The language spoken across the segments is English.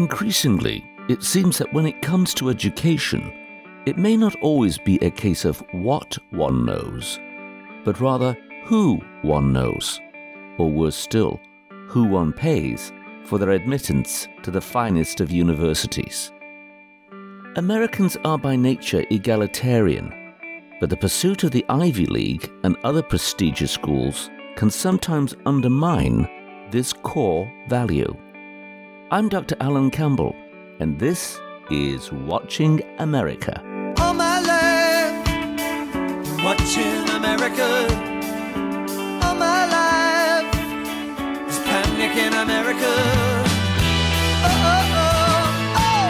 Increasingly, it seems that when it comes to education, it may not always be a case of what one knows, but rather who one knows, or worse still, who one pays for their admittance to the finest of universities. Americans are by nature egalitarian, but the pursuit of the Ivy League and other prestigious schools can sometimes undermine this core value. I'm Dr. Alan Campbell, and this is Watching America all my life, watching America. All my life, is panic in America. Oh, oh, oh, oh,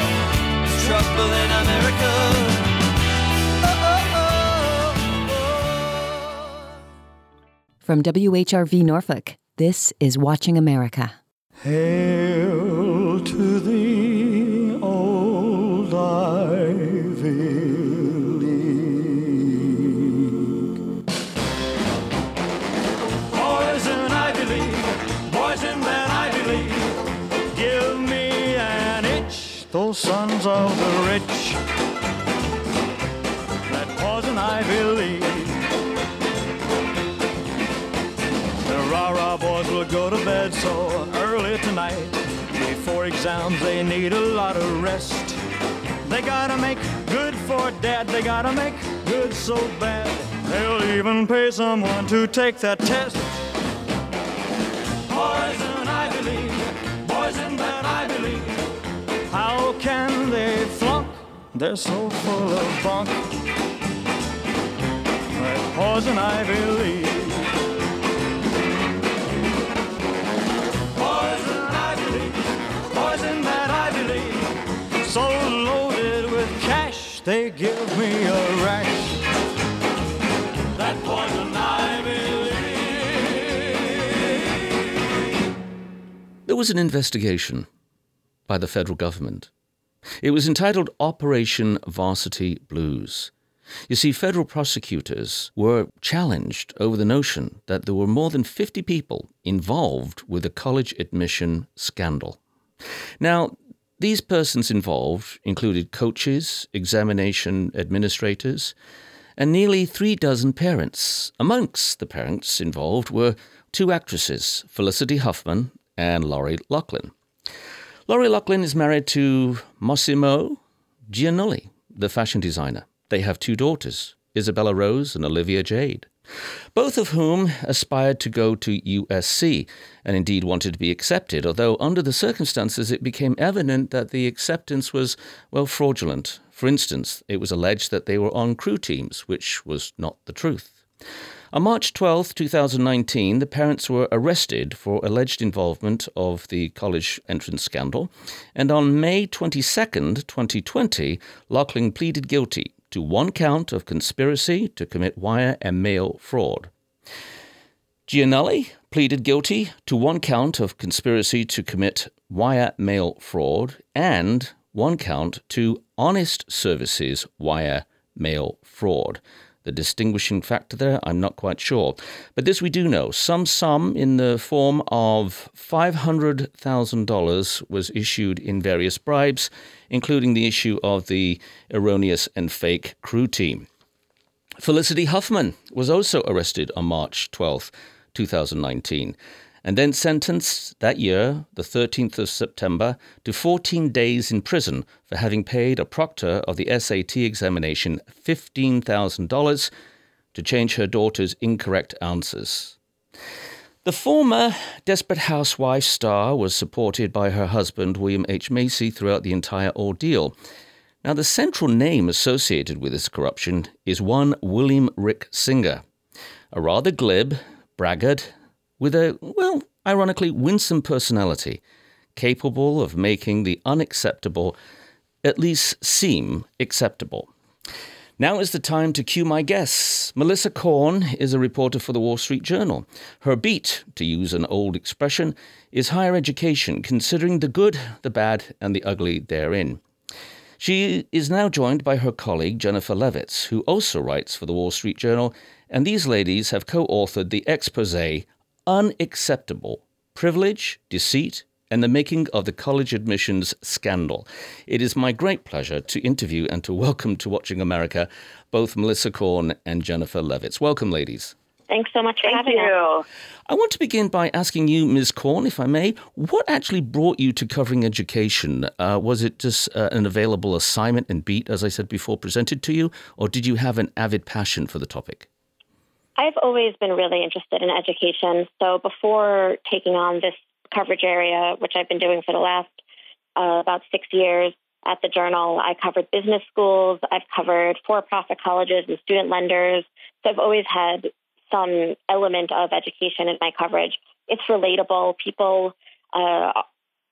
it's trouble in America. Oh, oh, oh, oh. From WHRV Norfolk, this is Watching America. Hail Exams, they need a lot of rest. They gotta make good for dad. They gotta make good so bad. They'll even pay someone to take that test. Poison, League, boys in that Ivy League. How can they flunk? They're so full of bunk. That poison I League. Cash they give me a rash. That poison Ivy League. There was an investigation by the federal government. It was entitled Operation Varsity Blues. You see, federal prosecutors were challenged over the notion that there were more than 50 people involved with the college admission scandal. Now, these persons involved included coaches, examination administrators, and nearly three dozen parents. Amongst the parents involved were two actresses, Felicity Huffman and Lori Loughlin. Lori Loughlin is married to Mossimo Giannulli, the fashion designer. They have two daughters, Isabella Rose and Olivia Jade, both of whom aspired to go to USC and indeed wanted to be accepted, although under the circumstances it became evident that the acceptance was, well, fraudulent. For instance, it was alleged that they were on crew teams, which was not the truth. On March 12, 2019, the parents were arrested for alleged involvement of the college entrance scandal, and on May 22, 2020, Loughlin pleaded guilty to one count of conspiracy to commit wire and mail fraud. Giannulli pleaded guilty to one count of conspiracy to commit wire mail fraud and one count to honest services wire mail fraud. The distinguishing factor there, I'm not quite sure. But this we do know. Some sum in the form of $500,000 was issued in various bribes, including the issue of the erroneous and fake crew team. Felicity Huffman was also arrested on March 12, 2019, and then sentenced that year, the 13th of September, to 14 days in prison for having paid a proctor of the SAT examination $15,000 to change her daughter's incorrect answers. The former Desperate Housewife star was supported by her husband, William H. Macy, throughout the entire ordeal. Now, the central name associated with this corruption is one William Rick Singer, a rather glib, braggart, with a, well, ironically winsome personality, capable of making the unacceptable at least seem acceptable. Now is the time to cue my guests. Melissa Korn is a reporter for the Wall Street Journal. Her beat, to use an old expression, is higher education, considering the good, the bad, and the ugly therein. She is now joined by her colleague Jennifer Levitz, who also writes for the Wall Street Journal, and these ladies have co authored the expose Unacceptable Privilege, Deceit, and the making of the college admissions scandal. It is my great pleasure to interview and to welcome to Watching America both Melissa Korn and Jennifer Levitz. Welcome, ladies. Thanks so much for Thank having you. us. I want to begin by asking you, Ms. Korn, if I may, what actually brought you to covering education? Uh, was it just uh, an available assignment and beat, as I said before, presented to you, or did you have an avid passion for the topic? I've always been really interested in education. So before taking on this coverage area, which I've been doing for the last uh, about six years at the Journal, I covered business schools, I've covered for profit colleges and student lenders. So I've always had some element of education in my coverage. It's relatable. People uh,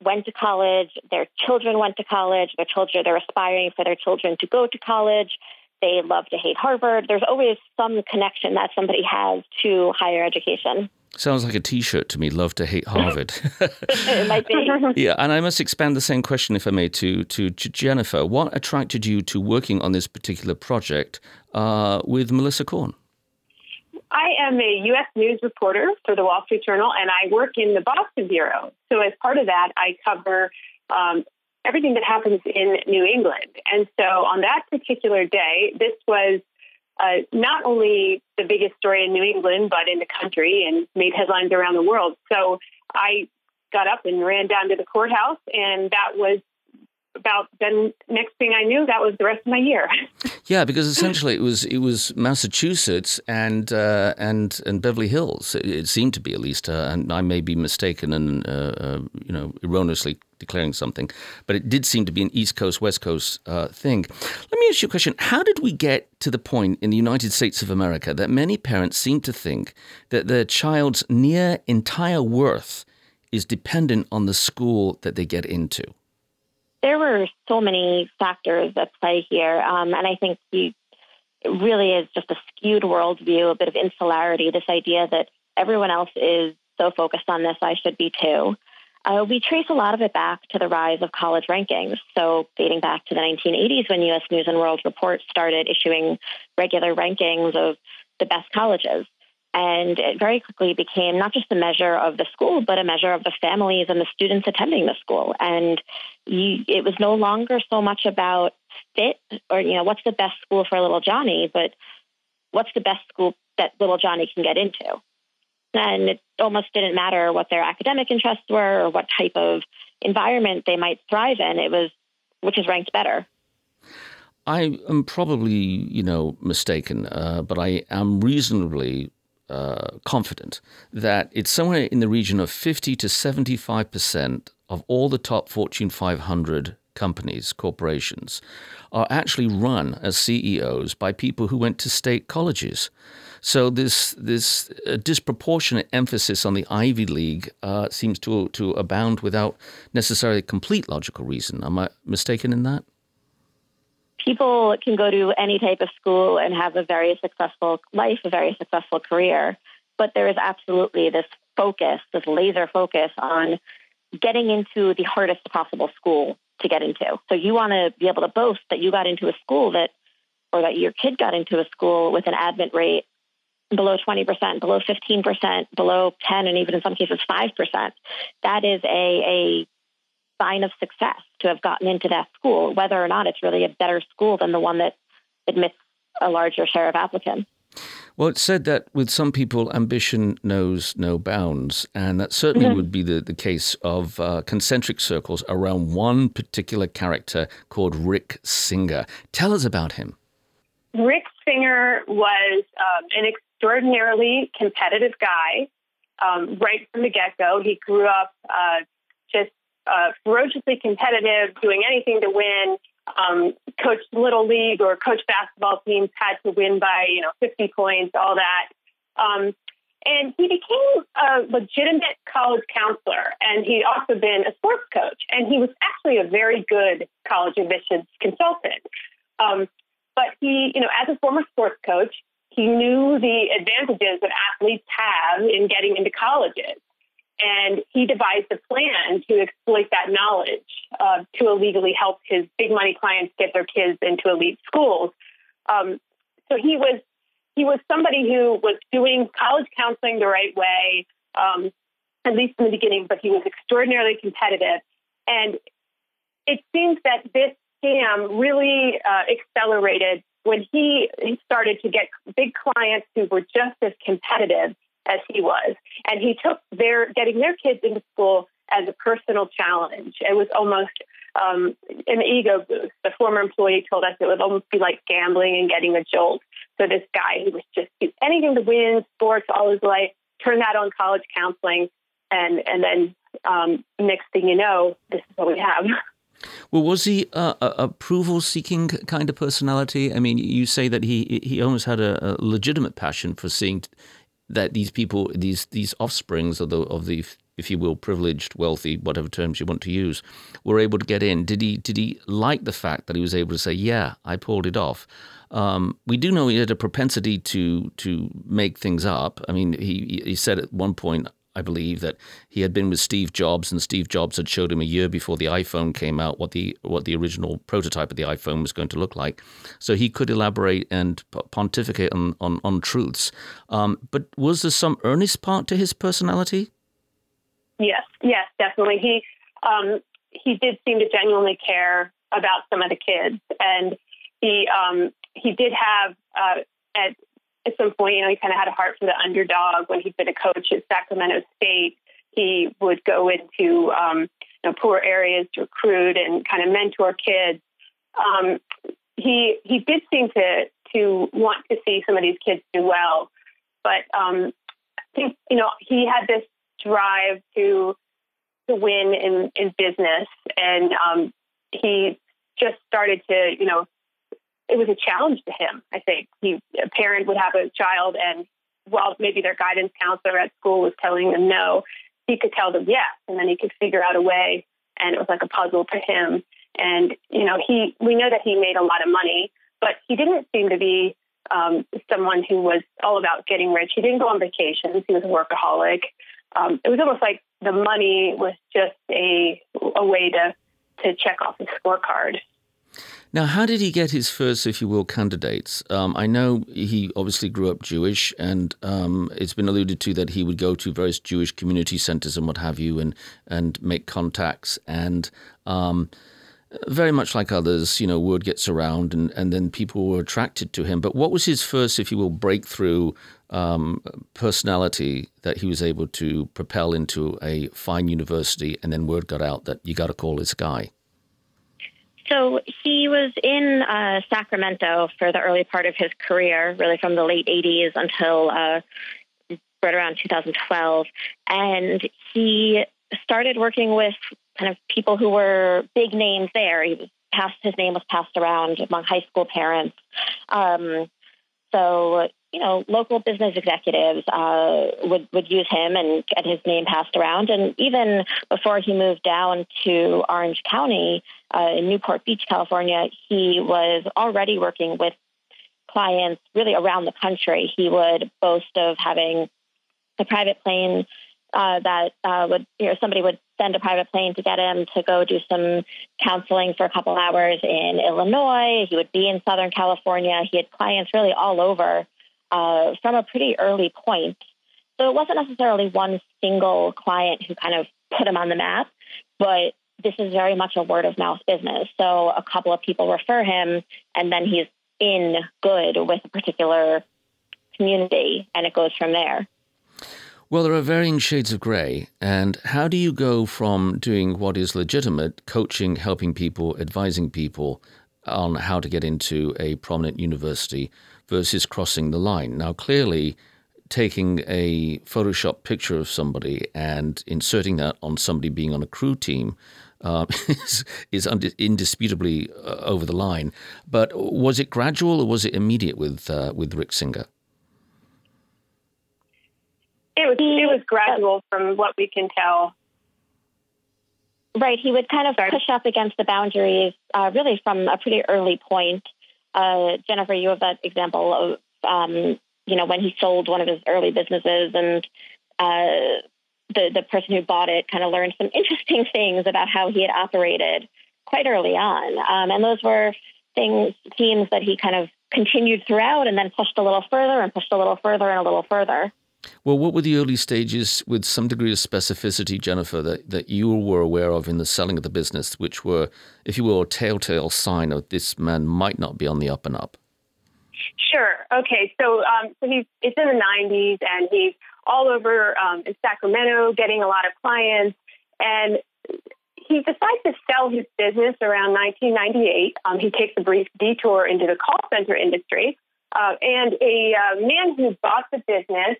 went to college, their children went to college, their children, they're aspiring for their children to go to college. They love to hate Harvard. There's always some connection that somebody has to higher education. Sounds like a T-shirt to me. Love to hate Harvard. it might be. yeah, and I must expand the same question, if I may, to to J- Jennifer. What attracted you to working on this particular project uh, with Melissa Korn? I am a U.S. news reporter for the Wall Street Journal, and I work in the Boston bureau. So, as part of that, I cover um, everything that happens in New England. And so, on that particular day, this was uh, not only the biggest story in New England, but in the country and made headlines around the world. So, I got up and ran down to the courthouse, and that was about then next thing I knew, that was the rest of my year. Yeah, because essentially it was it was Massachusetts and uh, and and Beverly Hills. It, it seemed to be at least, uh, and I may be mistaken and uh, uh, you know erroneously declaring something, but it did seem to be an East Coast West Coast uh, thing. Let me ask you a question: How did we get to the point in the United States of America that many parents seem to think that their child's near entire worth is dependent on the school that they get into? There were so many factors at play here, um, and I think you, it really is just a skewed worldview, a bit of insularity. This idea that everyone else is so focused on this, I should be too. Uh, we trace a lot of it back to the rise of college rankings. So, dating back to the 1980s, when U.S. News and World Report started issuing regular rankings of the best colleges. And it very quickly became not just a measure of the school, but a measure of the families and the students attending the school. And you, it was no longer so much about fit or, you know, what's the best school for little Johnny, but what's the best school that little Johnny can get into. And it almost didn't matter what their academic interests were or what type of environment they might thrive in. It was which is ranked better. I am probably, you know, mistaken, uh, but I am reasonably uh, confident that it's somewhere in the region of 50 to 75 percent of all the top Fortune 500 companies, corporations, are actually run as CEOs by people who went to state colleges. So this this uh, disproportionate emphasis on the Ivy League uh, seems to to abound without necessarily complete logical reason. Am I mistaken in that? People can go to any type of school and have a very successful life, a very successful career. But there is absolutely this focus, this laser focus on getting into the hardest possible school to get into. So you want to be able to boast that you got into a school that, or that your kid got into a school with an admit rate below 20%, below 15%, below 10, and even in some cases 5%. That is a, a sign of success to have gotten into that school, whether or not it's really a better school than the one that admits a larger share of applicants. Well, it's said that with some people, ambition knows no bounds, and that certainly mm-hmm. would be the, the case of uh, concentric circles around one particular character called Rick Singer. Tell us about him. Rick Singer was um, an extraordinarily competitive guy um, right from the get go. He grew up uh, just uh, ferociously competitive, doing anything to win. Um, coached little league or coach basketball teams had to win by you know 50 points, all that. Um, and he became a legitimate college counselor, and he'd also been a sports coach, and he was actually a very good college admissions consultant. Um, but he, you know, as a former sports coach, he knew the advantages that athletes have in getting into colleges. And he devised a plan to exploit that knowledge uh, to illegally help his big money clients get their kids into elite schools. Um, so he was he was somebody who was doing college counseling the right way, um, at least in the beginning, but he was extraordinarily competitive. And it seems that this scam really uh, accelerated when he, he started to get big clients who were just as competitive as he was. And he took their getting their kids into school as a personal challenge. It was almost um, an ego boost. The former employee told us it would almost be like gambling and getting a jolt. So this guy, who was just do anything to win, sports all his life, turn that on college counseling, and and then um, next thing you know, this is what we have. Well, was he a, a approval-seeking kind of personality? I mean, you say that he he almost had a, a legitimate passion for seeing that these people, these these offsprings of the of the if you will, privileged, wealthy, whatever terms you want to use, were able to get in. Did he did he like the fact that he was able to say, "Yeah, I pulled it off"? Um, we do know he had a propensity to to make things up. I mean, he he said at one point, I believe, that he had been with Steve Jobs, and Steve Jobs had showed him a year before the iPhone came out what the what the original prototype of the iPhone was going to look like. So he could elaborate and pontificate on on, on truths. Um, but was there some earnest part to his personality? Yes, yes, definitely. He um, he did seem to genuinely care about some of the kids, and he um, he did have uh, at at some point, you know, he kind of had a heart for the underdog. When he'd been a coach at Sacramento State, he would go into um, you know, poor areas to recruit and kind of mentor kids. Um, he he did seem to to want to see some of these kids do well, but um, I think you know he had this drive to to win in in business, and um, he just started to you know it was a challenge to him. I think he a parent would have a child, and while maybe their guidance counselor at school was telling them no, he could tell them yes, and then he could figure out a way. And it was like a puzzle to him. And you know, he we know that he made a lot of money, but he didn't seem to be um, someone who was all about getting rich. He didn't go on vacations. He was a workaholic. Um, it was almost like the money was just a a way to to check off his scorecard. Now, how did he get his first, if you will, candidates? Um, I know he obviously grew up Jewish, and um, it's been alluded to that he would go to various Jewish community centers and what have you, and and make contacts. And um, very much like others, you know, word gets around, and, and then people were attracted to him. But what was his first, if you will, breakthrough um, personality that he was able to propel into a fine university, and then word got out that you got to call this guy? So he was in uh, Sacramento for the early part of his career, really from the late 80s until uh, right around 2012. And he started working with kind of people who were big names there. He passed, his name was passed around among high school parents. Um, so you know, local business executives uh, would would use him and get his name passed around. And even before he moved down to Orange County uh, in Newport Beach, California, he was already working with clients really around the country. He would boast of having a private plane uh, that uh, would, you know, somebody would send a private plane to get him to go do some counseling for a couple hours in Illinois. He would be in Southern California. He had clients really all over uh, from a pretty early point. So it wasn't necessarily one single client who kind of put him on the map, but this is very much a word of mouth business. So a couple of people refer him, and then he's in good with a particular community, and it goes from there. Well, there are varying shades of grey. And how do you go from doing what is legitimate, coaching, helping people, advising people on how to get into a prominent university, versus crossing the line. Now, clearly, taking a Photoshop picture of somebody and inserting that on somebody being on a crew team uh, is, is indisputably uh, over the line. But was it gradual or was it immediate with uh, with Rick Singer? It was it was gradual from what we can tell. Right, he would kind of push up against the boundaries uh, really from a pretty early point uh, Jennifer, you have that example of, um, you know, when he sold one of his early businesses and uh, the, the person who bought it kind of learned some interesting things about how he had operated quite early on. Um, and those were things, themes that he kind of continued throughout and then pushed a little further and pushed a little further and a little further. Well, what were the early stages with some degree of specificity, Jennifer, that, that you were aware of in the selling of the business, which were, if you will, a telltale sign of this man might not be on the up and up? Sure. Okay. So, um, so he's it's in the 90s, and he's all over um, in Sacramento, getting a lot of clients, and he decides to sell his business around 1998. Um, he takes a brief detour into the call center industry, uh, and a uh, man who bought the business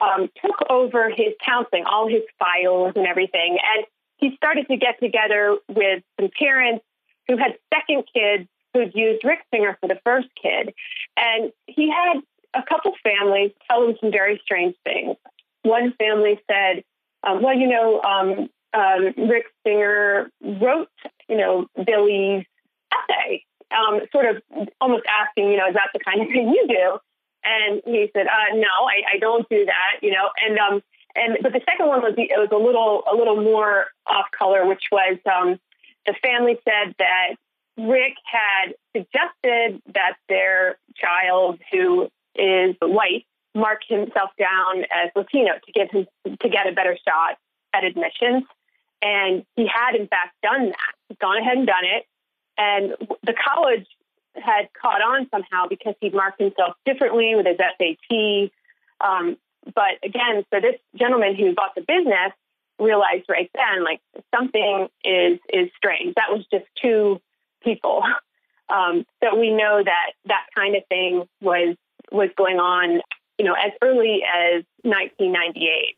um, took over his counseling, all his files and everything. And he started to get together with some parents who had second kids who'd used Rick Singer for the first kid. And he had a couple families tell him some very strange things. One family said, um, well, you know, um, um, Rick Singer wrote, you know, Billy's essay, um, sort of almost asking, you know, is that the kind of thing you do? And he said, uh, no, I, I don't do that, you know. And um, and but the second one was it was a little a little more off color, which was um, the family said that Rick had suggested that their child, who is white, mark himself down as Latino to give him to get a better shot at admissions. And he had in fact done that. He's gone ahead and done it. And the college had caught on somehow because he'd marked himself differently with his SAT. Um, but again, so this gentleman who bought the business realized right then, like something is is strange. That was just two people. Um, so we know that that kind of thing was was going on, you know, as early as 1998.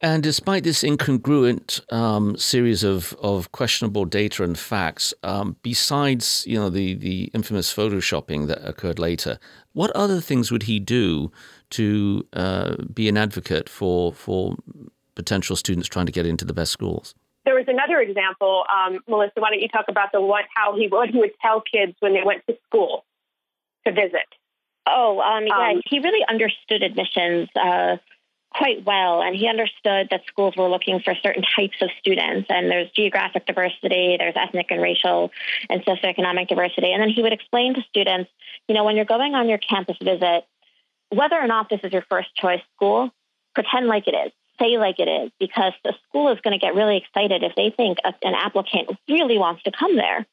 And despite this incongruent um, series of, of questionable data and facts, um, besides you know the, the infamous photoshopping that occurred later, what other things would he do to uh, be an advocate for for potential students trying to get into the best schools? There was another example, um, Melissa. Why don't you talk about the what how he what he would tell kids when they went to school to visit? Oh, um, yeah, Um, he really understood admissions. Uh, quite well, and he understood that schools were looking for certain types of students, and there's geographic diversity, there's ethnic and racial and socioeconomic diversity. And then he would explain to students, you know, when you're going on your campus visit, whether or not this is your first choice school, pretend like it is. Say like it is, because the school is going to get really excited if they think an applicant really wants to come there.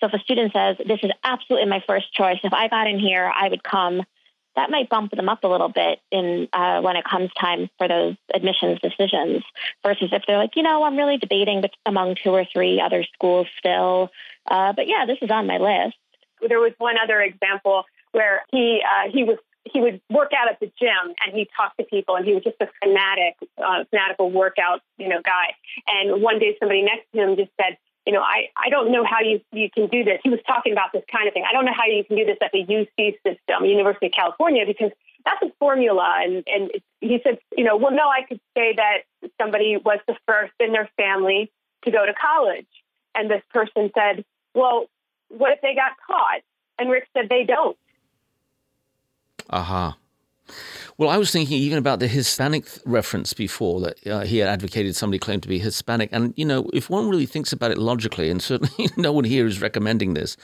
So if a student says, This is absolutely my first choice, if I got in here, I would come, that might bump them up a little bit in uh, when it comes time for those admissions decisions. Versus if they're like, you know, I'm really debating among two or three other schools still, uh, but yeah, this is on my list. There was one other example where he uh, he was he would work out at the gym and he talked to people and he was just a fanatic, uh, fanatical workout you know guy. And one day somebody next to him just said, you know, I, I don't know how you, you can do this. He was talking about this kind of thing. I don't know how you can do this at the UC system, University of California, because that's a formula. And, and he said, you know, well, no, I could say that somebody was the first in their family to go to college. And this person said, well, what if they got caught? And Rick said, they don't. Aha. Well, I was thinking even about the Hispanic reference before that uh, he had advocated somebody claimed to be Hispanic. And, you know, if one really thinks about it logically, and certainly no one here is recommending this,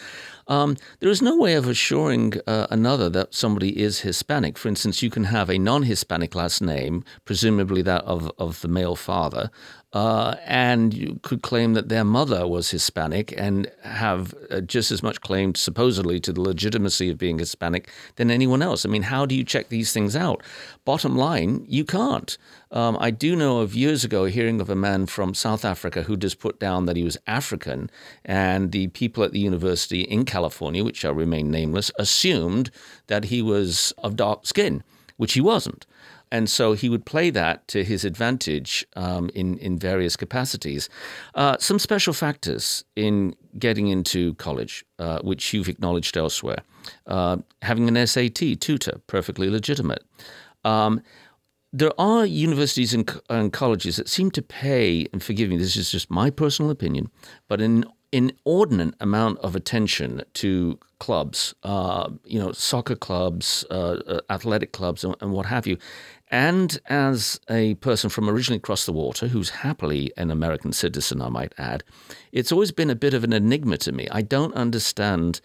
um, there is no way of assuring uh, another that somebody is Hispanic. For instance, you can have a non Hispanic last name, presumably that of, of the male father, uh, and you could claim that their mother was Hispanic and have uh, just as much claim, supposedly, to the legitimacy of being Hispanic than anyone else. I mean, how do you check these things out? Bottom line, you can't. Um, I do know of years ago hearing of a man from South Africa who just put down that he was African, and the people at the university in California, which shall remain nameless, assumed that he was of dark skin, which he wasn't. And so he would play that to his advantage um, in, in various capacities. Uh, some special factors in getting into college, uh, which you've acknowledged elsewhere. Uh, having an SAT tutor, perfectly legitimate. Um, there are universities and, and, colleges that seem to pay, and forgive me, this is just my personal opinion, but an inordinate amount of attention to clubs, uh, you know, soccer clubs, uh, athletic clubs, and, and what have you. And as a person from originally across the water, who's happily an American citizen, I might add, it's always been a bit of an enigma to me. I don't understand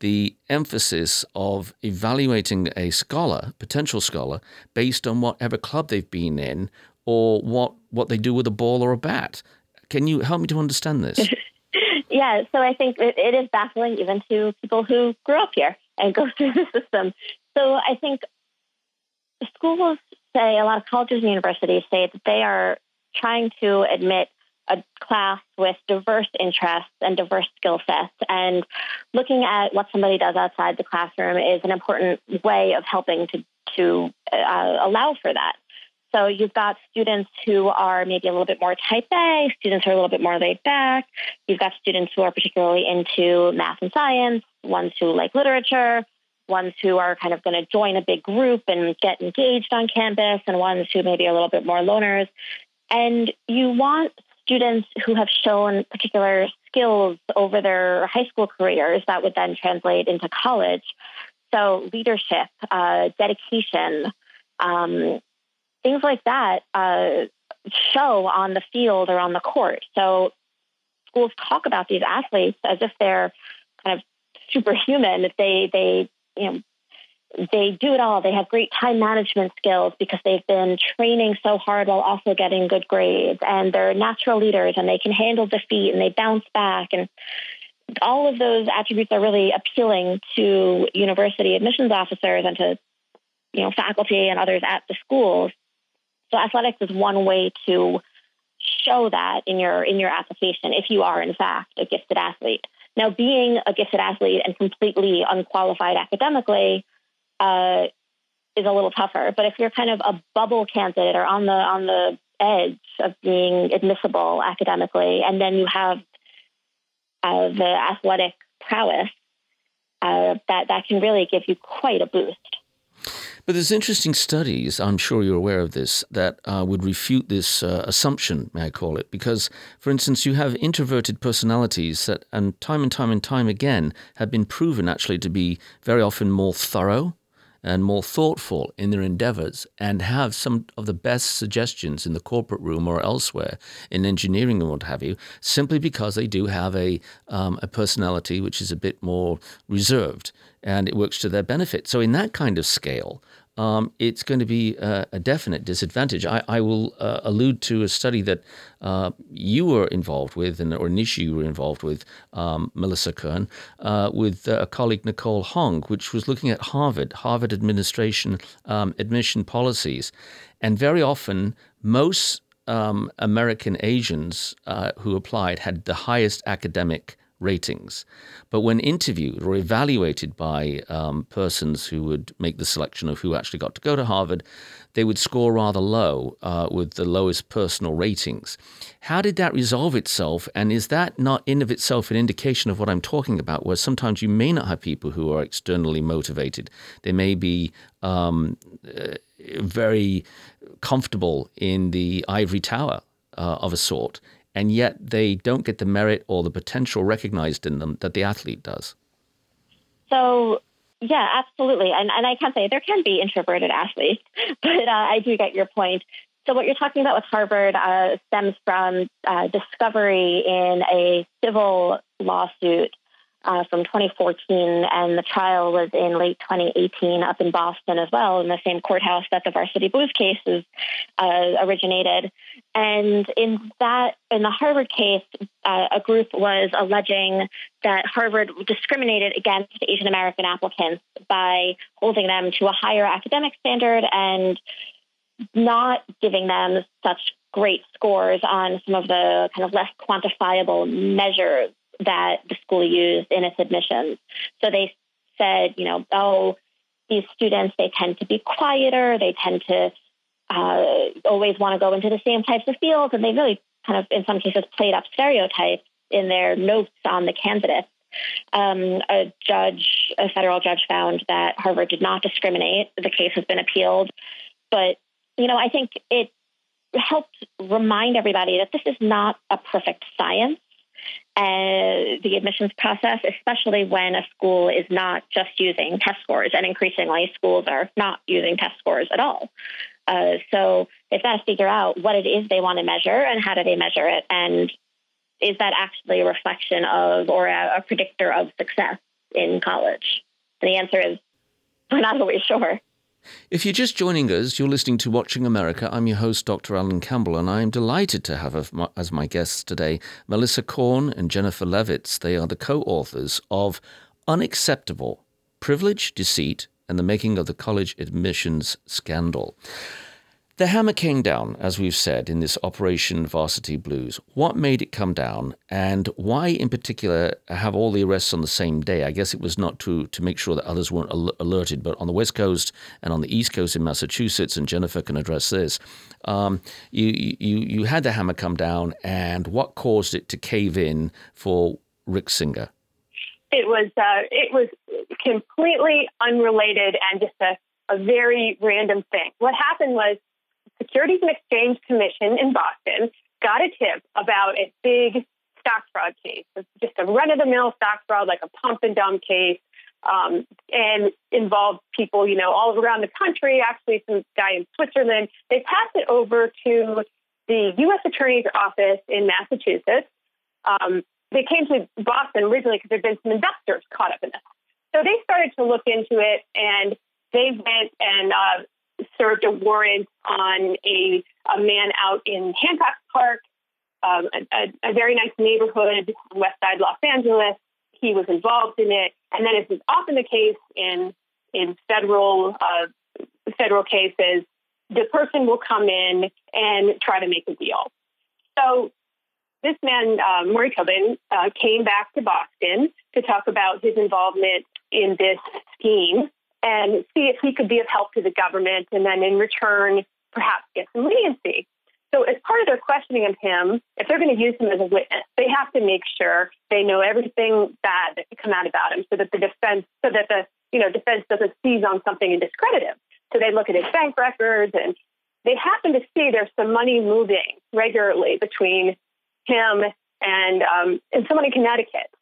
the emphasis of evaluating a scholar, potential scholar, based on whatever club they've been in or what, what they do with a ball or a bat. Can you help me to understand this? yeah, so I think it, it is baffling even to people who grew up here and go through the system. So I think schools say, a lot of colleges and universities say that they are trying to admit a class with diverse interests and diverse skill sets. And looking at what somebody does outside the classroom is an important way of helping to, to uh, allow for that. So you've got students who are maybe a little bit more type A, students who are a little bit more laid back. You've got students who are particularly into math and science, ones who like literature, ones who are kind of going to join a big group and get engaged on campus, and ones who maybe a little bit more loners. And you want students who have shown particular skills over their high school careers that would then translate into college. So, leadership, uh, dedication, um, things like that uh, show on the field or on the court. So, schools talk about these athletes as if they're kind of superhuman. They they you know they do it all. They have great time management skills because they've been training so hard while also getting good grades. And they're natural leaders and they can handle defeat and they bounce back. And all of those attributes are really appealing to university admissions officers and to you know faculty and others at the schools. So athletics is one way to show that in your in your application if you are in fact a gifted athlete. Now, being a gifted athlete and completely unqualified academically uh, is a little tougher. But if you're kind of a bubble candidate or on the on the edge of being admissible academically, and then you have uh, the athletic prowess, uh, that that can really give you quite a boost. But there's interesting studies, I'm sure you're aware of this, that uh, would refute this uh, assumption, may I call it. Because, for instance, you have introverted personalities that, and time and time and time again, have been proven actually to be very often more thorough and more thoughtful in their endeavors and have some of the best suggestions in the corporate room or elsewhere in engineering and what have you, simply because they do have a, um, a personality which is a bit more reserved and it works to their benefit. So, in that kind of scale, um, it's going to be a, a definite disadvantage. I, I will uh, allude to a study that uh, you were involved with, and or an issue you were involved with, um, Melissa Korn, uh, with uh, a colleague Nicole Hong, which was looking at Harvard, Harvard administration um, admission policies, and very often most um, American Asians uh, who applied had the highest academic ratings. But when interviewed or evaluated by um, persons who would make the selection of who actually got to go to Harvard, they would score rather low uh, with the lowest personal ratings. How did that resolve itself? And is that not in of itself an indication of what I'm talking about, where sometimes you may not have people who are externally motivated? They may be um, uh, very comfortable in the ivory tower uh, of a sort and yet they don't get the merit or the potential recognized in them that the athlete does. So, yeah, absolutely. And, and I can say there can be introverted athletes, but uh, I do get your point. So, what you're talking about with Harvard uh, stems from uh, discovery in a civil lawsuit uh, from 2014, and the trial was in late 2018 up in Boston as well, in the same courthouse that the Varsity Blues case is, uh, originated. And in that, in the Harvard case, uh, a group was alleging that Harvard discriminated against Asian American applicants by holding them to a higher academic standard and not giving them such great scores on some of the kind of less quantifiable measures that the school used in its admissions. So they said, you know, oh, these students, they tend to be quieter, they tend to uh, always want to go into the same types of fields, and they really kind of, in some cases, played up stereotypes in their notes on the candidates. Um, a judge, a federal judge, found that Harvard did not discriminate. The case has been appealed, but you know, I think it helped remind everybody that this is not a perfect science uh, the admissions process, especially when a school is not just using test scores, and increasingly schools are not using test scores at all. Uh, so they've got to figure out what it is they want to measure and how do they measure it, and is that actually a reflection of or a, a predictor of success in college? And the answer is we're not always sure. If you're just joining us, you're listening to Watching America. I'm your host, Dr. Alan Campbell, and I am delighted to have as my guests today Melissa Korn and Jennifer Levitz. They are the co authors of Unacceptable Privilege, Deceit, and the Making of the College Admissions Scandal. The hammer came down, as we've said, in this Operation Varsity Blues. What made it come down, and why, in particular, have all the arrests on the same day? I guess it was not to, to make sure that others weren't al- alerted, but on the West Coast and on the East Coast in Massachusetts, and Jennifer can address this. Um, you, you, you had the hammer come down, and what caused it to cave in for Rick Singer? It was uh, it was completely unrelated and just a, a very random thing. What happened was Securities and Exchange Commission in Boston got a tip about a big stock fraud case. It's just a run of the mill stock fraud, like a pump and dump case, um, and involved people, you know, all around the country. Actually, some guy in Switzerland. They passed it over to the U.S. Attorney's Office in Massachusetts. Um, they came to Boston originally because there'd been some investors caught up in this. So they started to look into it, and they went and uh, served a warrant on a, a man out in Hancock Park, um, a, a, very nice neighborhood West Side Los Angeles. He was involved in it, and then, as is often the case in in federal uh, federal cases, the person will come in and try to make a deal. So this man, uh, Morrie Tobin, uh, came back to Boston to talk about his involvement in this scheme and see if he could be of help to the government and then in return perhaps get some leniency. So as part of their questioning of him, if they're going to use him as a witness, they have to make sure they know everything bad that could come out about him so that the defense so that the you know defense doesn't seize on something and discredit him. So they look at his bank records and they happen to see there's some money moving regularly between him and um, and someone in Connecticut.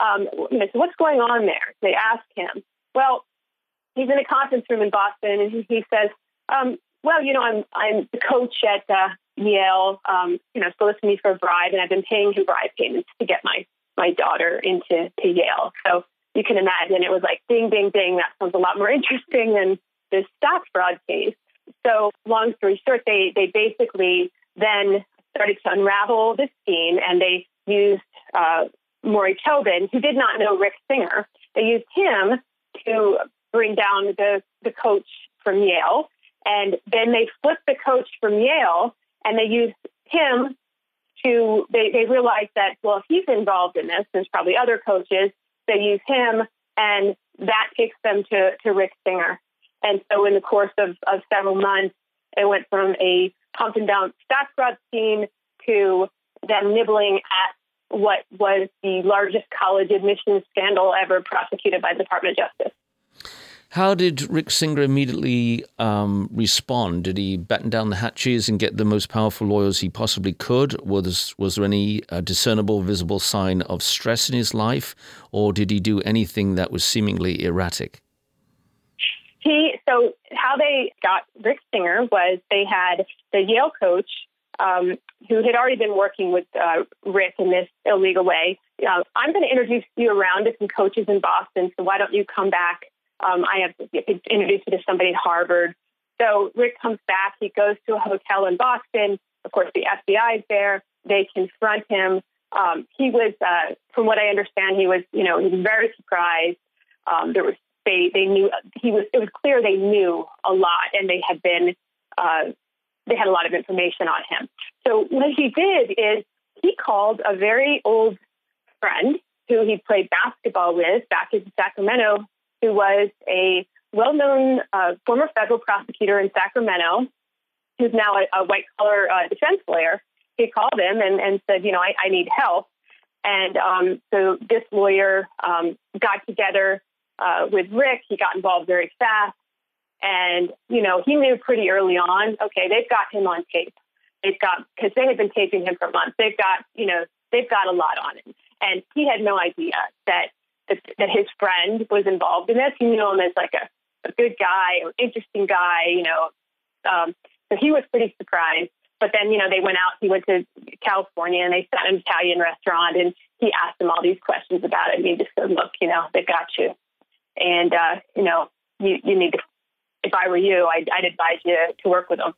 Um, you know, so what's going on there? They ask him. Well, he's in a conference room in Boston, and he, says, um, "Well, you know, I'm I'm the coach at uh, Yale. Um, you know, soliciting me for a bribe, and I've been paying him bribe payments to get my my daughter into to Yale. So you can imagine it was like ding, ding, ding. That sounds a lot more interesting than this stock fraud case. So long story short, they they basically then started to unravel the scheme, and they used uh, Morrie Tobin, who did not know Rick Singer. They used him to bring down the, the coach from Yale. And then they flipped the coach from Yale and they used him to, they, they realized that, well, if he's involved in this, there's probably other coaches. They use him and that takes them to, to Rick Singer. And so in the course of, of several months, it went from a pump and dump stock fraud scheme to them nibbling at what was the largest college admissions scandal ever prosecuted by the Department of Justice. How did Rick Singer immediately um, respond? Did he batten down the hatches and get the most powerful lawyers he possibly could? Was, was there any uh, discernible, visible sign of stress in his life, or did he do anything that was seemingly erratic? He so how they got Rick Singer was they had the Yale coach um, who had already been working with uh, Rick in this illegal way. Uh, I'm going to introduce you around to some coaches in Boston, so why don't you come back um, I have introduced you to somebody at Harvard. So Rick comes back. He goes to a hotel in Boston. Of course, the FBI is there. They confront him. Um, he was, uh, from what I understand, he was, you know, he was very surprised. Um, there was they they knew he was. It was clear they knew a lot, and they had been uh, they had a lot of information on him. So what he did is he called a very old friend who he played basketball with back in Sacramento who was a well known uh, former federal prosecutor in Sacramento, who's now a, a white collar uh, defense lawyer. He called him and, and said, You know, I, I need help. And um, so this lawyer um, got together uh, with Rick. He got involved very fast. And, you know, he knew pretty early on, okay, they've got him on tape. They've got, because they had been taping him for months, they've got, you know, they've got a lot on him. And he had no idea that that, his friend was involved in this. He knew him as like a, a good guy, an interesting guy, you know. Um, so he was pretty surprised. But then, you know, they went out. He went to California and they sat in an Italian restaurant, and he asked him all these questions about it. And he just said, "Look, you know, they got you, and uh, you know, you you need to. If I were you, I'd, I'd advise you to work with them."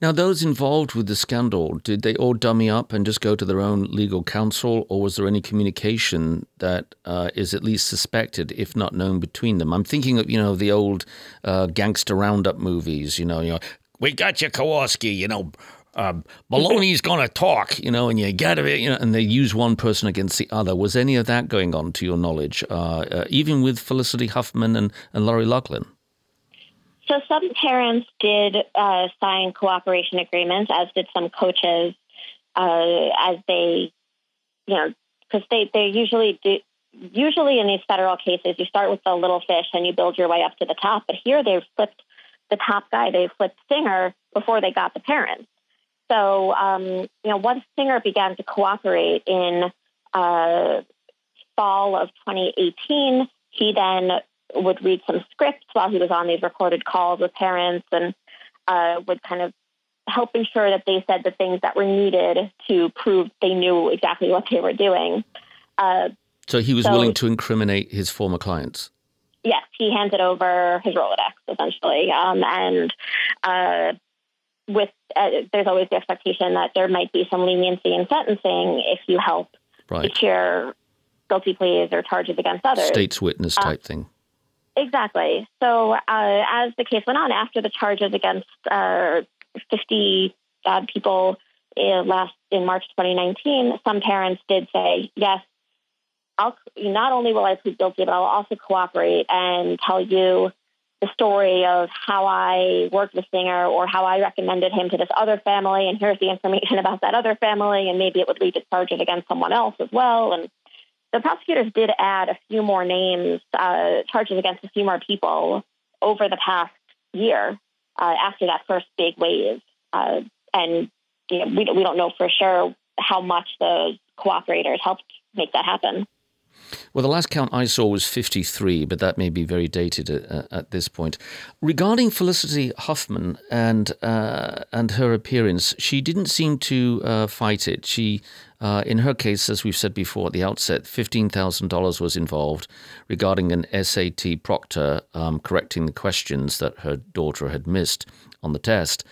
Now, those involved with the scandal, did they all dummy up and just go to their own legal counsel, or was there any communication that uh, is at least suspected, if not known, between them? I'm thinking of you know the old uh, gangster roundup movies. You know, you know, we got you, Kowalski. You know, uh, Maloney's gonna talk. You know, and you got to, you know, and they use one person against the other. Was any of that going on, to your knowledge, uh, uh, even with Felicity Huffman and, and Lori Loughlin? So some parents did uh, sign cooperation agreements, as did some coaches, uh, as they, you know, because they they usually do. Usually in these federal cases, you start with the little fish and you build your way up to the top. But here they've flipped the top guy. They flipped Singer before they got the parents. So um, you know, once Singer began to cooperate in uh, fall of 2018, he then would read some scripts while he was on these recorded calls with parents and uh, would kind of help ensure that they said the things that were needed to prove they knew exactly what they were doing. Uh, so he was so, willing to incriminate his former clients. Yes, he handed over his Rolodex essentially, um, and uh, with uh, there's always the expectation that there might be some leniency in sentencing if you help right. secure guilty pleas or charges against others. State's witness uh, type thing. Exactly. So uh, as the case went on, after the charges against uh, 50 odd people in last in March 2019, some parents did say, "Yes, I'll not only will I plead guilty, but I'll also cooperate and tell you the story of how I worked with Singer or how I recommended him to this other family, and here's the information about that other family, and maybe it would lead to charges against someone else as well." And the prosecutors did add a few more names, uh, charges against a few more people over the past year uh, after that first big wave. Uh, and you know, we, we don't know for sure how much those cooperators helped make that happen. Well, the last count I saw was 53, but that may be very dated at, at this point. Regarding Felicity Huffman and uh, and her appearance, she didn't seem to uh, fight it. She uh, in her case, as we've said before at the outset, $15,000 was involved regarding an SAT proctor um, correcting the questions that her daughter had missed on the test.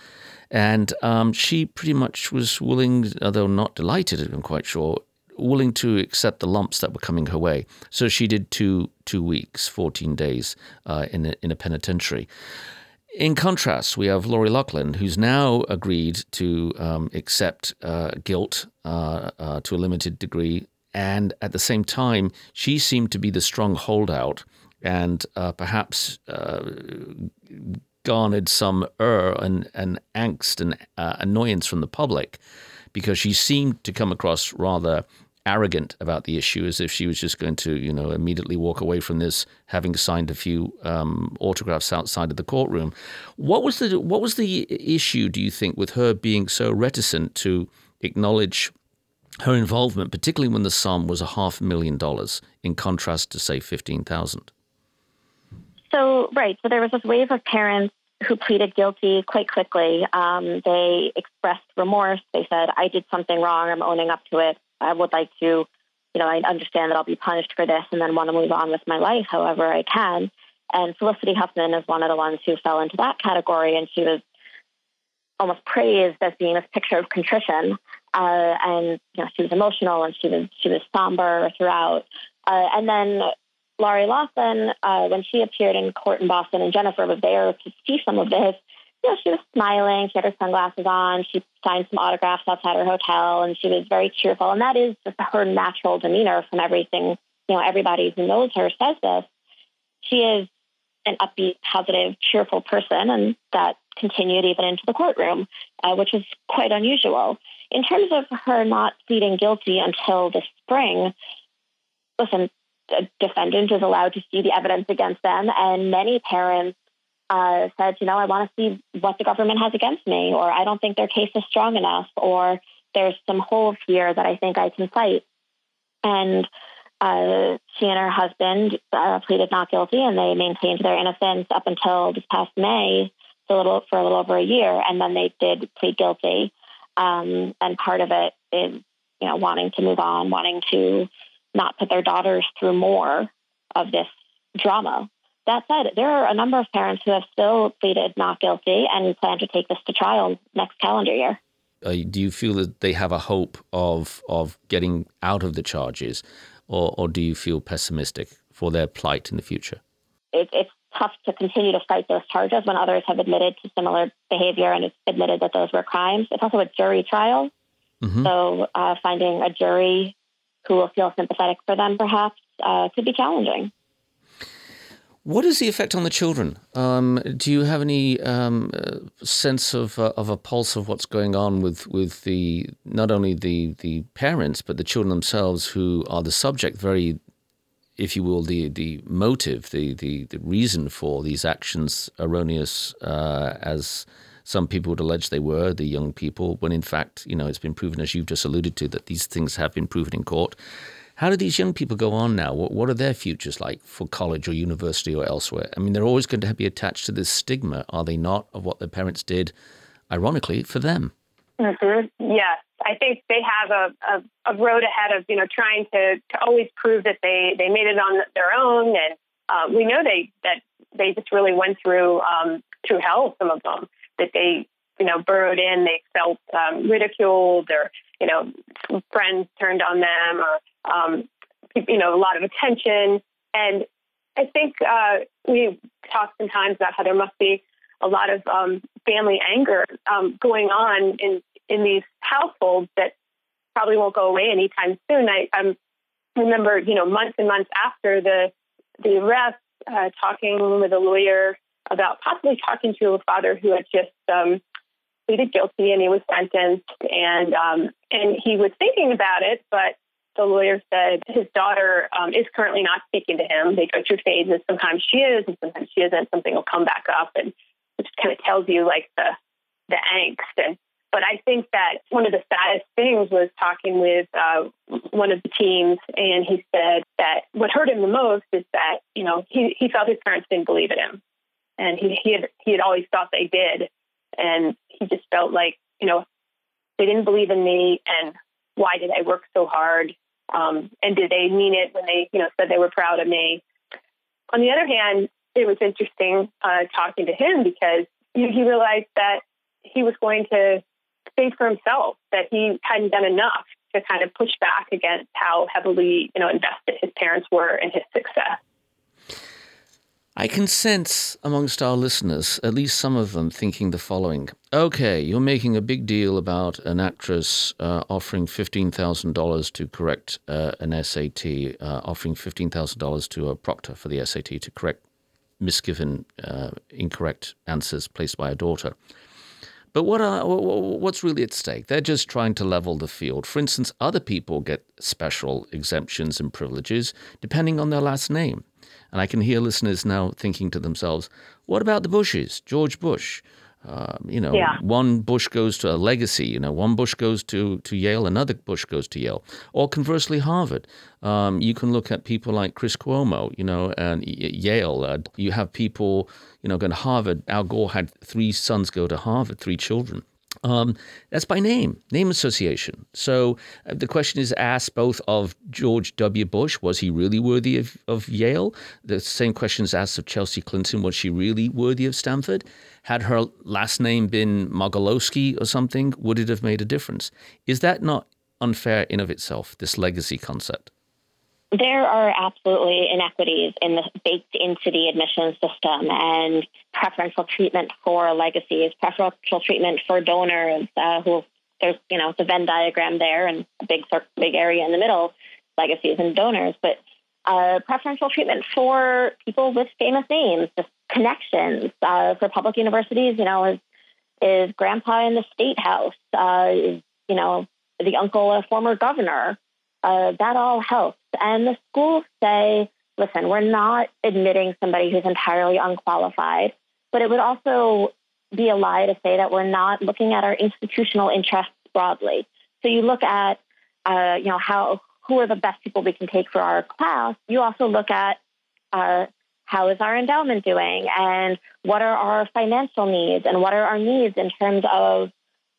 And um, she pretty much was willing, although not delighted, I'm quite sure, willing to accept the lumps that were coming her way. So she did two two weeks, 14 days uh, in, a, in a penitentiary. In contrast, we have Lori Loughlin, who's now agreed to um, accept uh, guilt uh, uh, to a limited degree. And at the same time, she seemed to be the strong holdout and uh, perhaps uh, garnered some ur and, and angst and annoyance from the public because she seemed to come across rather arrogant about the issue, as if she was just going to, you know, immediately walk away from this, having signed a few um, autographs outside of the courtroom. What was the what was the issue? Do you think with her being so reticent to acknowledge her involvement, particularly when the sum was a half million dollars, in contrast to say fifteen thousand? So right, so there was this wave of parents who pleaded guilty quite quickly. Um, they expressed remorse. They said, "I did something wrong. I'm owning up to it." I would like to, you know, I understand that I'll be punished for this and then want to move on with my life however I can. And Felicity Huffman is one of the ones who fell into that category, and she was almost praised as being this picture of contrition. Uh, and you know, she was emotional and she was she was somber throughout. Uh, and then Lori Loughlin, uh, when she appeared in court in Boston, and Jennifer was there to see some of this, you know, she was smiling. She had her sunglasses on. She signed some autographs outside her hotel, and she was very cheerful. And that is just her natural demeanor from everything. You know, everybody who knows her says this. She is an upbeat, positive, cheerful person, and that continued even into the courtroom, uh, which was quite unusual. In terms of her not pleading guilty until the spring, listen, a defendant is allowed to see the evidence against them, and many parents uh, said, you know, I want to see what the government has against me, or I don't think their case is strong enough, or there's some holes here that I think I can fight. And uh, she and her husband uh, pleaded not guilty, and they maintained their innocence up until this past May, for a little for a little over a year, and then they did plead guilty. Um, and part of it is you know, wanting to move on, wanting to not put their daughters through more of this drama. That said, there are a number of parents who have still pleaded not guilty and plan to take this to trial next calendar year. Uh, do you feel that they have a hope of of getting out of the charges, or, or do you feel pessimistic for their plight in the future? It, it's tough to continue to fight those charges when others have admitted to similar behavior and admitted that those were crimes. It's also a jury trial, mm-hmm. so uh, finding a jury who will feel sympathetic for them perhaps uh, could be challenging. What is the effect on the children? Um, do you have any um, uh, sense of uh, of a pulse of what's going on with, with the not only the, the parents but the children themselves who are the subject, very, if you will, the the motive, the the, the reason for these actions erroneous uh, as some people would allege they were the young people, when in fact, you know, it's been proven as you've just alluded to that these things have been proven in court. How do these young people go on now? What, what are their futures like for college or university or elsewhere? I mean, they're always going to be attached to this stigma, are they not, of what their parents did, ironically, for them? Mm-hmm. Yes, I think they have a, a, a, road ahead of you know trying to, to always prove that they, they made it on their own, and uh, we know they that they just really went through um, through hell. Some of them that they you know burrowed in, they felt um, ridiculed, or you know friends turned on them, or um, you know, a lot of attention. And I think uh, we talked sometimes about how there must be a lot of um, family anger um, going on in in these households that probably won't go away anytime soon. I um, remember, you know, months and months after the the arrest, uh, talking with a lawyer about possibly talking to a father who had just um, pleaded guilty and he was sentenced, and um, and he was thinking about it, but the lawyer said his daughter um, is currently not speaking to him. They go through phases. Sometimes she is, and sometimes she isn't. Something will come back up, and it just kind of tells you like the the angst. And but I think that one of the saddest things was talking with uh, one of the teams, and he said that what hurt him the most is that you know he he felt his parents didn't believe in him, and he he had he had always thought they did, and he just felt like you know they didn't believe in me, and why did I work so hard? Um, and did they mean it when they, you know, said they were proud of me? On the other hand, it was interesting uh, talking to him because he, realized that he was going to think for himself that he hadn't done enough to kind of push back against how heavily, you know, invested his parents were in his success. I can sense amongst our listeners, at least some of them, thinking the following Okay, you're making a big deal about an actress uh, offering $15,000 to correct uh, an SAT, uh, offering $15,000 to a proctor for the SAT to correct misgiven, uh, incorrect answers placed by a daughter. But what are, what's really at stake? They're just trying to level the field. For instance, other people get special exemptions and privileges depending on their last name. And I can hear listeners now thinking to themselves, what about the Bushes, George Bush? Uh, you know, yeah. one Bush goes to a legacy. You know, one Bush goes to, to Yale, another Bush goes to Yale, or conversely, Harvard. Um, you can look at people like Chris Cuomo, you know, and Yale. Uh, you have people, you know, going to Harvard. Al Gore had three sons go to Harvard, three children. Um, that's by name, name association. So uh, the question is asked both of George W. Bush, was he really worthy of, of Yale? The same question is asked of Chelsea Clinton, was she really worthy of Stanford? Had her last name been Mogilewski or something, would it have made a difference? Is that not unfair in of itself, this legacy concept? There are absolutely inequities in the, baked into the admission system and preferential treatment for legacies, preferential treatment for donors uh, who there's you know the Venn diagram there and a big big area in the middle, legacies and donors, but uh, preferential treatment for people with famous names, just connections uh, for public universities. You know, is is grandpa in the state house? Uh, is you know the uncle a former governor? Uh, that all helps. And the schools say, listen, we're not admitting somebody who's entirely unqualified, but it would also be a lie to say that we're not looking at our institutional interests broadly. So you look at, uh, you know, how who are the best people we can take for our class. You also look at uh, how is our endowment doing, and what are our financial needs, and what are our needs in terms of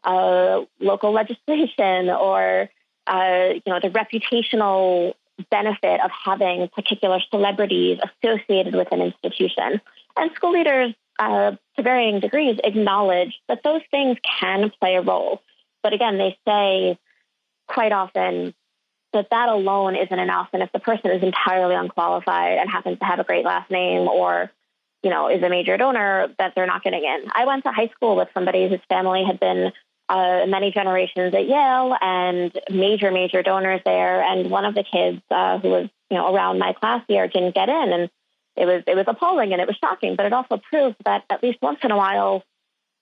uh, local legislation or you know, the reputational benefit of having particular celebrities associated with an institution. And school leaders, uh, to varying degrees, acknowledge that those things can play a role. But again, they say quite often that that alone isn't enough. And if the person is entirely unqualified and happens to have a great last name or, you know, is a major donor, that they're not getting in. I went to high school with somebody whose family had been uh, many generations at Yale and major, major donors there. And one of the kids uh, who was, you know, around my class year didn't get in. And it was, it was appalling and it was shocking, but it also proved that at least once in a while,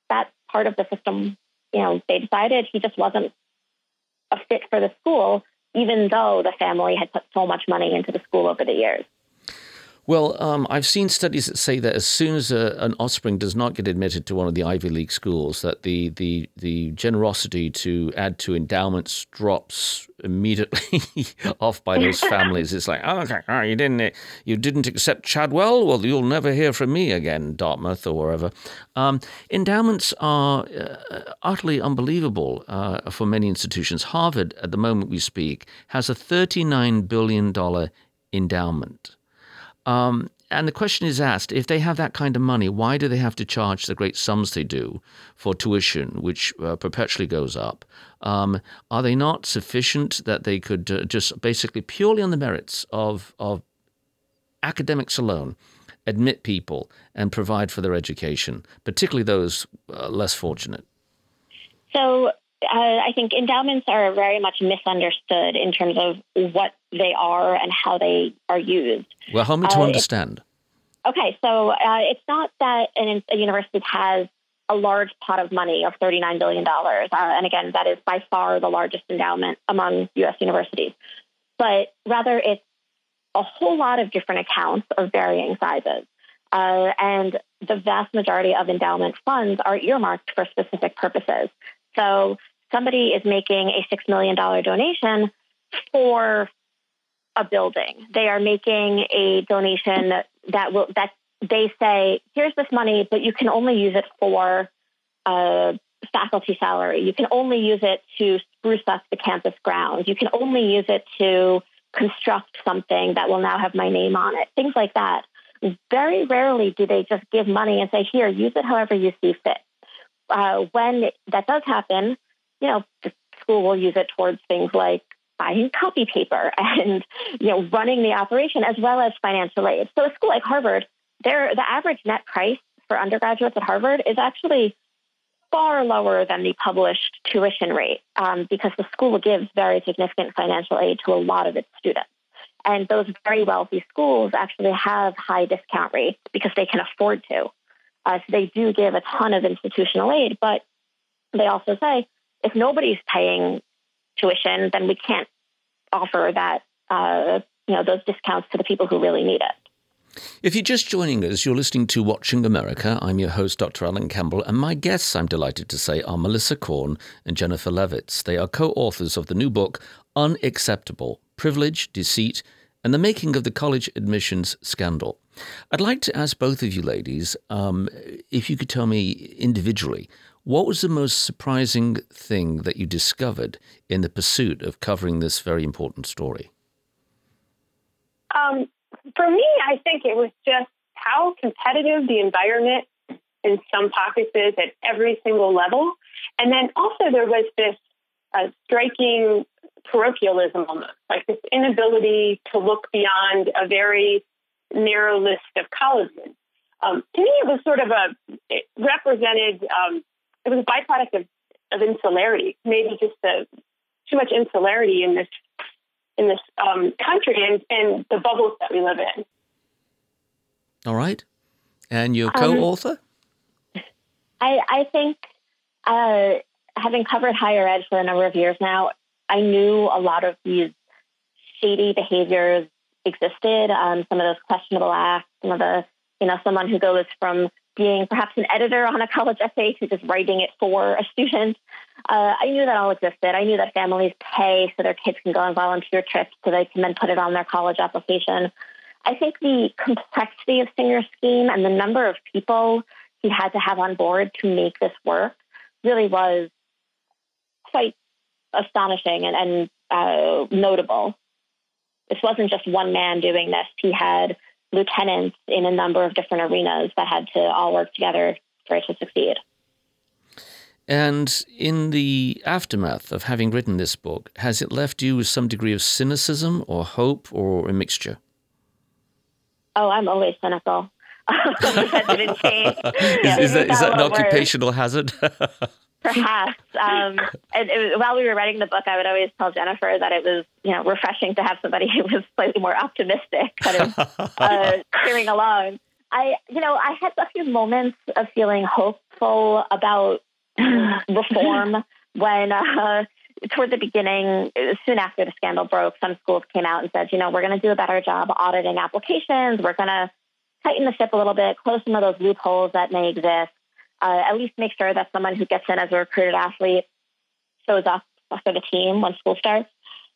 that part of the system, you know, they decided he just wasn't a fit for the school even though the family had put so much money into the school over the years. Well, um, I've seen studies that say that as soon as a, an offspring does not get admitted to one of the Ivy League schools, that the the, the generosity to add to endowments drops immediately off by those families. It's like, oh, okay, oh, you didn't you didn't accept Chadwell. Well, you'll never hear from me again, Dartmouth or wherever. Um, endowments are uh, utterly unbelievable uh, for many institutions. Harvard, at the moment we speak, has a thirty-nine billion dollar endowment. Um, and the question is asked if they have that kind of money, why do they have to charge the great sums they do for tuition, which uh, perpetually goes up? Um, are they not sufficient that they could uh, just basically, purely on the merits of, of academics alone, admit people and provide for their education, particularly those uh, less fortunate? So uh, I think endowments are very much misunderstood in terms of what they are and how they are used. Well, help me to uh, understand. Okay, so uh, it's not that an, a university has a large pot of money of $39 billion. Uh, and again, that is by far the largest endowment among U.S. universities. But rather, it's a whole lot of different accounts of varying sizes. Uh, and the vast majority of endowment funds are earmarked for specific purposes. So somebody is making a $6 million donation for a building. They are making a donation that will, that they say, here's this money, but you can only use it for a faculty salary. You can only use it to spruce up the campus grounds. You can only use it to construct something that will now have my name on it, things like that. Very rarely do they just give money and say, here, use it however you see fit. Uh, when that does happen, you know, the school will use it towards things like buying copy paper and, you know, running the operation as well as financial aid. So a school like Harvard, their the average net price for undergraduates at Harvard is actually far lower than the published tuition rate um, because the school gives very significant financial aid to a lot of its students. And those very wealthy schools actually have high discount rates because they can afford to. Uh, so they do give a ton of institutional aid, but they also say if nobody's paying tuition, then we can't offer that, uh, you know, those discounts to the people who really need it. If you're just joining us, you're listening to Watching America. I'm your host, Dr. Alan Campbell, and my guests, I'm delighted to say, are Melissa Korn and Jennifer Levitz. They are co authors of the new book, Unacceptable Privilege, Deceit, and the Making of the College Admissions Scandal. I'd like to ask both of you ladies um, if you could tell me individually what was the most surprising thing that you discovered in the pursuit of covering this very important story? Um, for me, I think it was just how competitive the environment in some pockets is at every single level. And then also there was this uh, striking parochialism almost, like this inability to look beyond a very narrow list of colleges. Um, to me, it was sort of a, it represented um, it was a byproduct of, of insularity, maybe just a, too much insularity in this in this um, country and, and the bubbles that we live in. All right. And your co-author? Um, I, I think uh, having covered higher ed for a number of years now, I knew a lot of these shady behaviors existed. Um, some of those questionable acts, some of the, you know, someone who goes from being perhaps an editor on a college essay to just writing it for a student. Uh, I knew that all existed. I knew that families pay so their kids can go on volunteer trips so they can then put it on their college application. I think the complexity of Singer's scheme and the number of people he had to have on board to make this work really was quite astonishing and, and uh, notable. This wasn't just one man doing this. He had lieutenants in a number of different arenas that had to all work together for it to succeed. And in the aftermath of having written this book, has it left you with some degree of cynicism or hope or a mixture? Oh, I'm always cynical. is, is, that, is that an occupational hazard? Perhaps. Um, and it, while we were writing the book, I would always tell Jennifer that it was, you know, refreshing to have somebody who was slightly more optimistic, kind of uh, cheering along. I, you know, I had a few moments of feeling hopeful about reform when uh, toward the beginning, soon after the scandal broke, some schools came out and said, you know, we're going to do a better job auditing applications. We're going to tighten the ship a little bit, close some of those loopholes that may exist, uh, at least make sure that someone who gets in as a recruited athlete shows up for the team when school starts.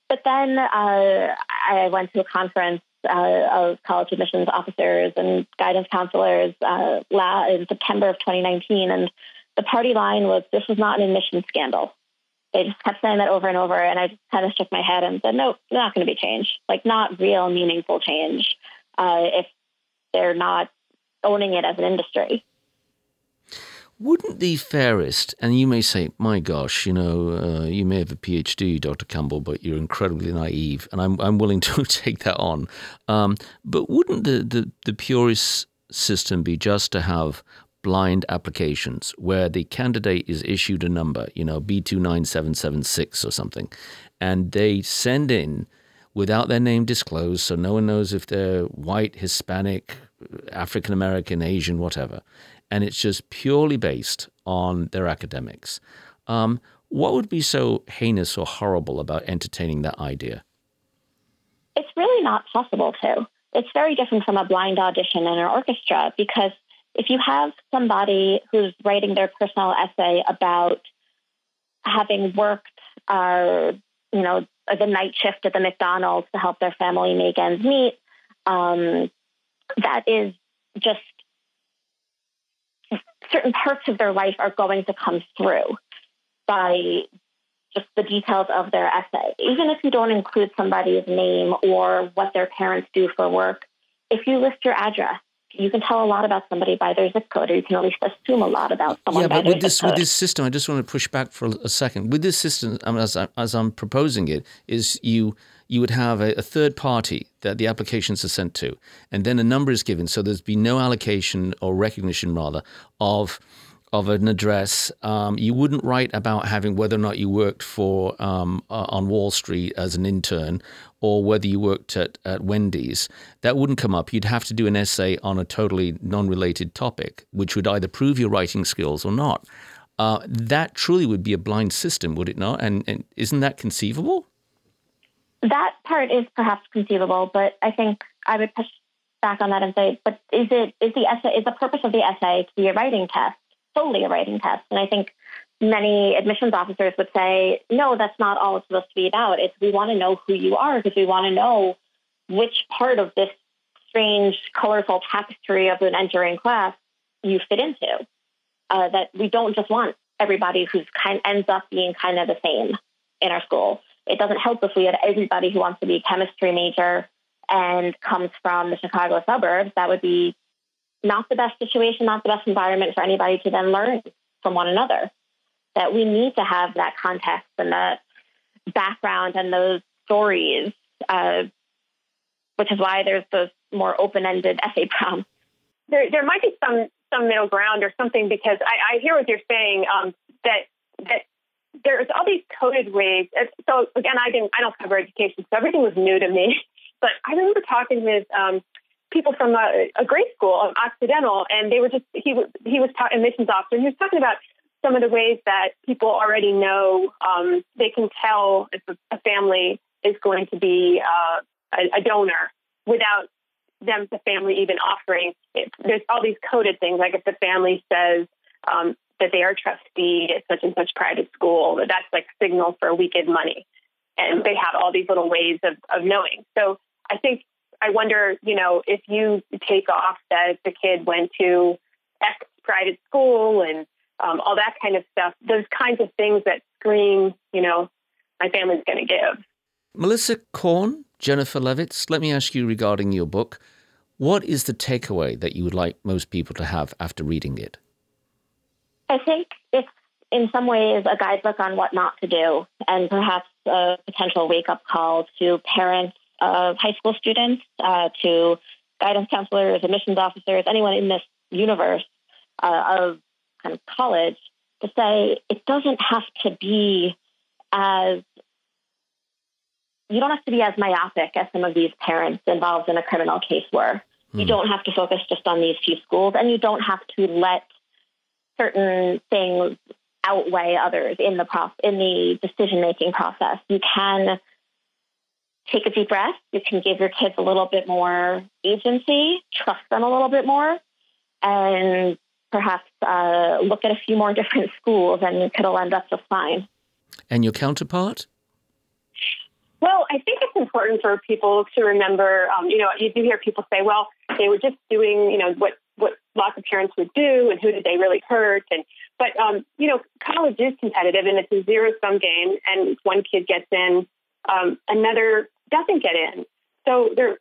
But then uh, I went to a conference uh, of college admissions officers and guidance counselors uh, in September of 2019, and the party line was this was not an admission scandal. They just kept saying that over and over, and I just kind of shook my head and said, "No, not going to be change. Like not real, meaningful change. Uh, if they're not owning it as an industry." Wouldn't the fairest, and you may say, my gosh, you know, uh, you may have a PhD, Dr. Campbell, but you're incredibly naive, and I'm, I'm willing to take that on. Um, but wouldn't the, the, the purest system be just to have blind applications where the candidate is issued a number, you know, B29776 or something, and they send in without their name disclosed, so no one knows if they're white, Hispanic, African American, Asian, whatever. And it's just purely based on their academics. Um, what would be so heinous or horrible about entertaining that idea? It's really not possible to. It's very different from a blind audition in an orchestra because if you have somebody who's writing their personal essay about having worked, uh, you know, the night shift at the McDonald's to help their family make ends meet, um, that is just certain parts of their life are going to come through by just the details of their essay. Even if you don't include somebody's name or what their parents do for work, if you list your address, you can tell a lot about somebody by their zip code, or you can at least assume a lot about someone. Yeah, but with this with this system, I just want to push back for a second. With this system, um, as, I, as I'm proposing it, is you you would have a, a, third party that the applications are sent to, and then a number is given. So there's be no allocation or recognition, rather, of of an address. Um, you wouldn't write about having whether or not you worked for um, uh, on Wall Street as an intern or whether you worked at, at Wendy's. That wouldn't come up. You'd have to do an essay on a totally non-related topic, which would either prove your writing skills or not. Uh, that truly would be a blind system, would it not? And, and isn't that conceivable? That part is perhaps conceivable, but I think I would push back on that and say, but is it is the essay is the purpose of the essay to be a writing test? solely a writing test. And I think many admissions officers would say, no, that's not all it's supposed to be about. It's we want to know who you are because we want to know which part of this strange, colorful tapestry of an entering class you fit into. Uh, that we don't just want everybody who's kind ends up being kind of the same in our school. It doesn't help if we had everybody who wants to be a chemistry major and comes from the Chicago suburbs. That would be not the best situation, not the best environment for anybody to then learn from one another. That we need to have that context and that background and those stories, uh, which is why there's those more open-ended essay prompts. There, there might be some some middle ground or something because I, I hear what you're saying um, that that there's all these coded ways. So again, I didn't I don't cover education, so everything was new to me. But I remember talking with um, people from a, a grade school, um, Occidental, and they were just he was he was ta- admissions officer. And he was talking about some of the ways that people already know um, they can tell if a, a, family is going to be uh, a, a, donor without them, the family, even offering. It. There's all these coded things, like if the family says um, that they are trustee at such and such private school, that that's like signal for weekend money, and they have all these little ways of, of knowing. So I think I wonder, you know, if you take off that the kid went to X private school and um, all that kind of stuff, those kinds of things that scream, you know, my family's going to give. Melissa Korn, Jennifer Levitz, let me ask you regarding your book. What is the takeaway that you would like most people to have after reading it? I think it's in some ways a guidebook on what not to do, and perhaps a potential wake up call to parents of high school students, uh, to guidance counselors, admissions officers, anyone in this universe uh, of kind of college, to say it doesn't have to be as you don't have to be as myopic as some of these parents involved in a criminal case were. You hmm. don't have to focus just on these few schools, and you don't have to let certain things outweigh others in the prof- in the decision making process. You can take a deep breath. You can give your kids a little bit more agency, trust them a little bit more, and perhaps uh, look at a few more different schools, and it'll end up just fine. And your counterpart? Well, I think it's important for people to remember. Um, you know, you do hear people say, "Well, they were just doing, you know, what what lots of parents would do, and who did they really hurt?" And but um, you know, college is competitive, and it's a zero sum game. And one kid gets in, um, another doesn't get in. So they're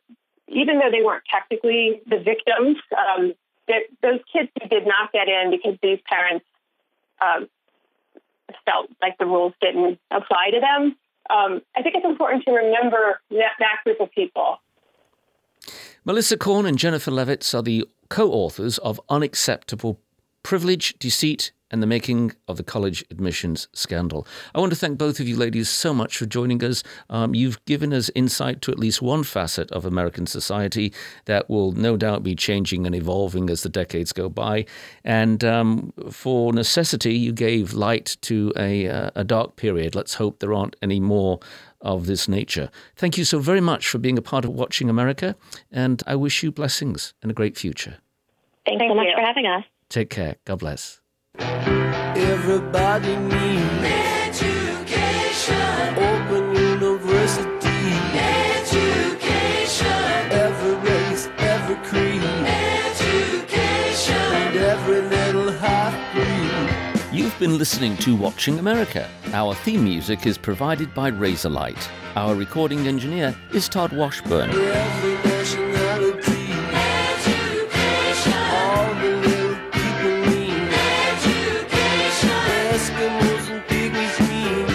even though they weren't technically the victims, um, those kids who did not get in because these parents um, felt like the rules didn't apply to them um, I think it's important to remember that, that group of people. Melissa Korn and Jennifer Levitz are the co authors of Unacceptable Privilege, Deceit, and the making of the college admissions scandal. I want to thank both of you ladies so much for joining us. Um, you've given us insight to at least one facet of American society that will no doubt be changing and evolving as the decades go by. And um, for necessity, you gave light to a, uh, a dark period. Let's hope there aren't any more of this nature. Thank you so very much for being a part of Watching America, and I wish you blessings and a great future. Thanks Thank so much you. for having us. Take care. God bless. Everybody needs education. Open university. Education. Every race, every creed. Education. And every little half breed. You've been listening to Watching America. Our theme music is provided by Razorlight. Our recording engineer is Todd Washburn.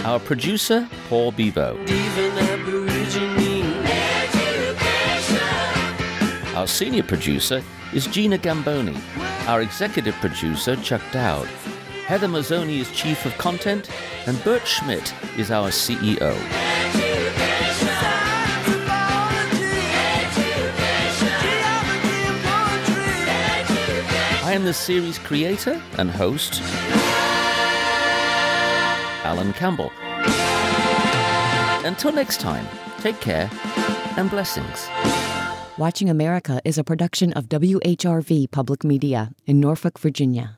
Our producer, Paul Bevo. Our senior producer is Gina Gamboni. Our executive producer, Chuck Dowd. Heather Mazzoni is chief of content, and Bert Schmidt is our CEO. I am the series creator and host, Alan Campbell. Until next time, take care and blessings. Watching America is a production of WHRV Public Media in Norfolk, Virginia.